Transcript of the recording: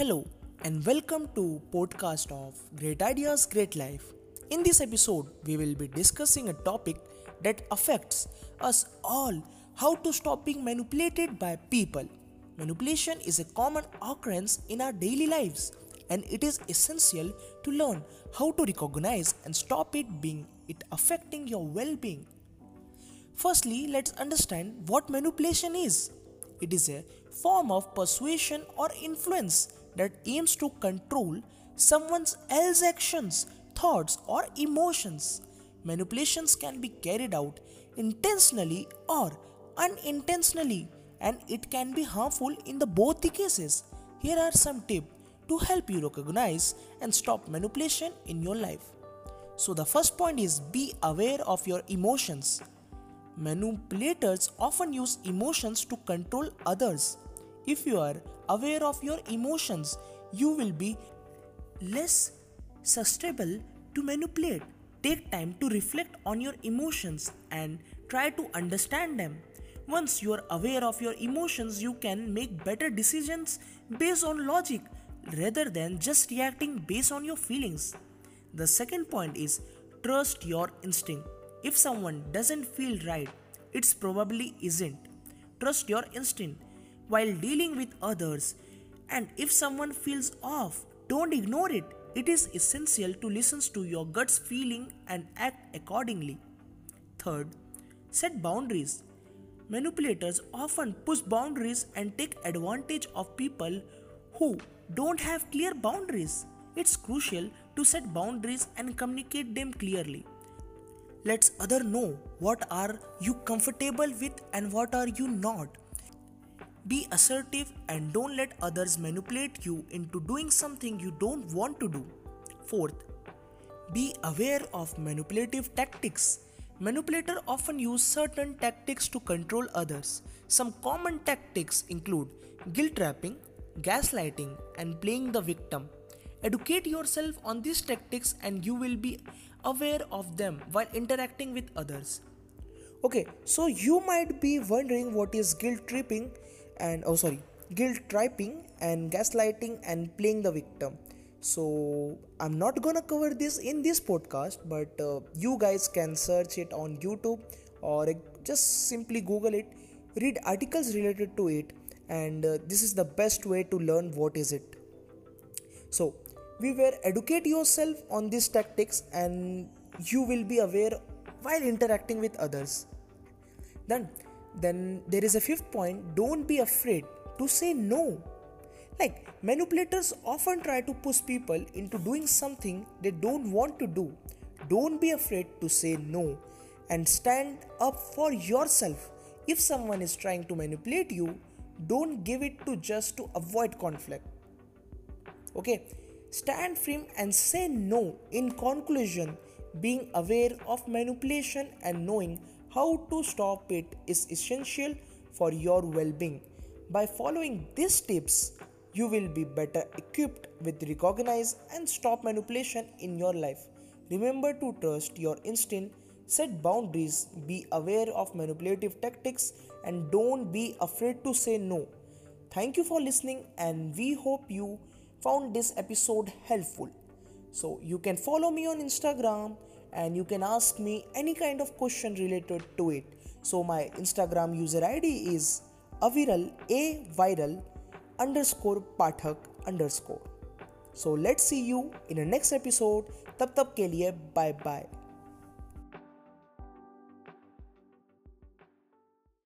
Hello and welcome to podcast of Great Ideas Great Life. In this episode we will be discussing a topic that affects us all how to stop being manipulated by people. Manipulation is a common occurrence in our daily lives and it is essential to learn how to recognize and stop it being it affecting your well-being. Firstly, let's understand what manipulation is. It is a form of persuasion or influence that aims to control someone else's actions, thoughts, or emotions. Manipulations can be carried out intentionally or unintentionally and it can be harmful in the both the cases. Here are some tips to help you recognize and stop manipulation in your life. So the first point is be aware of your emotions. Manipulators often use emotions to control others. If you are aware of your emotions, you will be less susceptible to manipulate. Take time to reflect on your emotions and try to understand them. Once you are aware of your emotions, you can make better decisions based on logic rather than just reacting based on your feelings. The second point is trust your instinct. If someone doesn't feel right, it's probably isn't. Trust your instinct while dealing with others. And if someone feels off, don't ignore it. It is essential to listen to your gut's feeling and act accordingly. Third, set boundaries. Manipulators often push boundaries and take advantage of people who don't have clear boundaries. It's crucial to set boundaries and communicate them clearly lets other know what are you comfortable with and what are you not be assertive and don't let others manipulate you into doing something you don't want to do. Fourth be aware of manipulative tactics. Manipulators often use certain tactics to control others. Some common tactics include guilt tripping gaslighting and playing the victim. Educate yourself on these tactics and you will be aware of them while interacting with others. Okay, so you might be wondering what is guilt tripping and oh sorry, guilt tripping and gaslighting and playing the victim. So I'm not gonna cover this in this podcast, but uh, you guys can search it on YouTube or just simply Google it, read articles related to it, and uh, this is the best way to learn what is it. So we were educate yourself on these tactics and you will be aware while interacting with others then then there is a fifth point don't be afraid to say no. Like manipulators often try to push people into doing something they don't want to do. Don't be afraid to say no and stand up for yourself. If someone is trying to manipulate you don't give it to just to avoid conflict. Okay? Stand firm and say no. In conclusion, being aware of manipulation and knowing how to stop it is essential for your well being. By following these tips, you will be better equipped with recognize and stop manipulation in your life. Remember to trust your instinct, set boundaries, be aware of manipulative tactics, and don't be afraid to say no. Thank you for listening, and we hope you found this episode helpful. So you can follow me on Instagram and you can ask me any kind of question related to it. So my Instagram user ID is aviral a viral underscore pathak underscore. So let's see you in the next episode. तब तब के लिए bye bye.